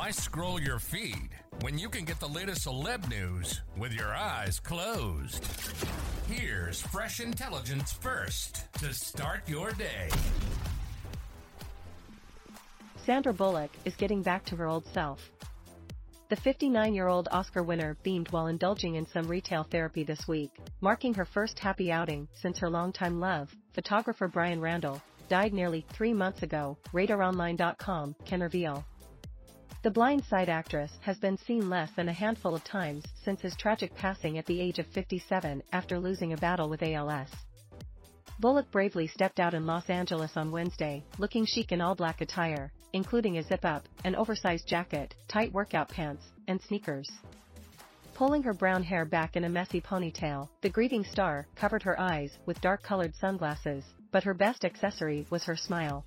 Why scroll your feed when you can get the latest celeb news with your eyes closed? Here's fresh intelligence first to start your day. Sandra Bullock is getting back to her old self. The 59 year old Oscar winner beamed while indulging in some retail therapy this week, marking her first happy outing since her longtime love, photographer Bryan Randall, died nearly three months ago, RadarOnline.com can reveal. The Blind Side actress has been seen less than a handful of times since his tragic passing at the age of 57 after losing a battle with ALS. Bullock bravely stepped out in Los Angeles on Wednesday, looking chic in all-black attire, including a zip-up, an oversized jacket, tight workout pants, and sneakers. Pulling her brown hair back in a messy ponytail, the grieving star covered her eyes with dark-colored sunglasses, but her best accessory was her smile.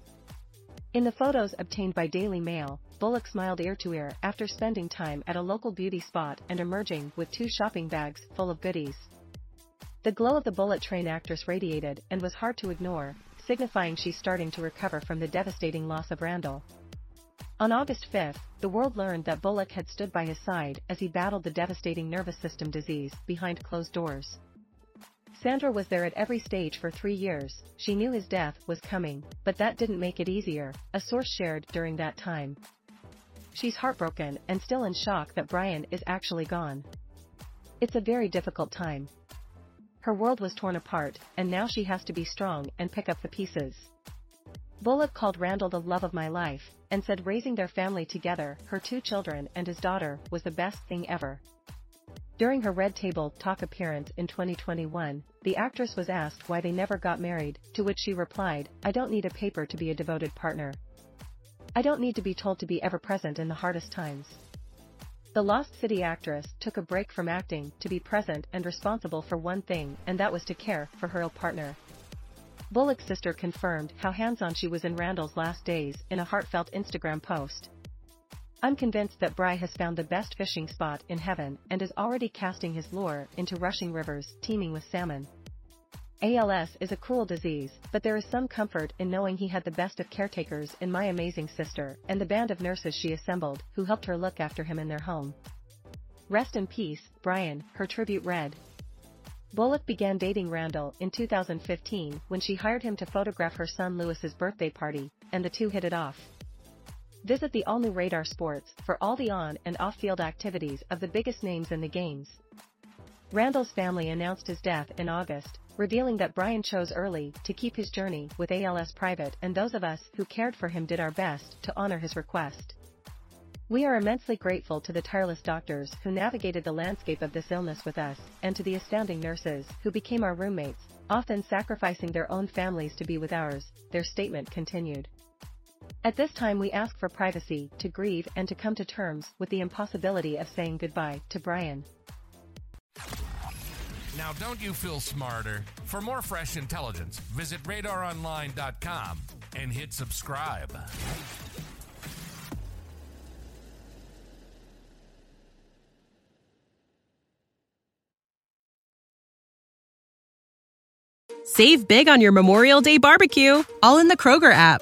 In the photos obtained by Daily Mail, Bullock smiled ear to ear after spending time at a local beauty spot and emerging with two shopping bags full of goodies. The glow of the bullet train actress radiated and was hard to ignore, signifying she's starting to recover from the devastating loss of Randall. On August 5, the world learned that Bullock had stood by his side as he battled the devastating nervous system disease behind closed doors. Sandra was there at every stage for three years, she knew his death was coming, but that didn't make it easier, a source shared during that time. She's heartbroken and still in shock that Bryan is actually gone. It's a very difficult time. Her world was torn apart, and now she has to be strong and pick up the pieces. Bullock called Randall the love of my life, and said raising their family together, her two children and his daughter, was the best thing ever. During her Red Table Talk appearance in 2021, the actress was asked why they never got married, to which she replied, I don't need a paper to be a devoted partner. I don't need to be told to be ever present in the hardest times. The Lost City actress took a break from acting to be present and responsible for one thing, and that was to care for her ill partner. Bullock's sister confirmed how hands-on she was in Randall's last days in a heartfelt Instagram post. I'm convinced that Bry has found the best fishing spot in heaven and is already casting his lure into rushing rivers teeming with salmon. ALS is a cruel disease, but there is some comfort in knowing he had the best of caretakers in my amazing sister and the band of nurses she assembled who helped her look after him in their home. Rest in peace, Bryan, her tribute read. Bullock began dating Randall in 2015 when she hired him to photograph her son Lewis's birthday party, and the two hit it off. Visit the all-new Radar Sports for all the on and off-field activities of the biggest names in the games. Randall's family announced his death in August, revealing that Bryan chose early to keep his journey with ALS private and those of us who cared for him did our best to honor his request. We are immensely grateful to the tireless doctors who navigated the landscape of this illness with us, and to the astounding nurses who became our roommates, often sacrificing their own families to be with ours, their statement continued. At this time we ask for privacy, to grieve and to come to terms with the impossibility of saying goodbye to Bryan. Now, don't you feel smarter? For more fresh intelligence, visit radaronline.com and hit subscribe. Save big on your Memorial Day barbecue, all in the Kroger app.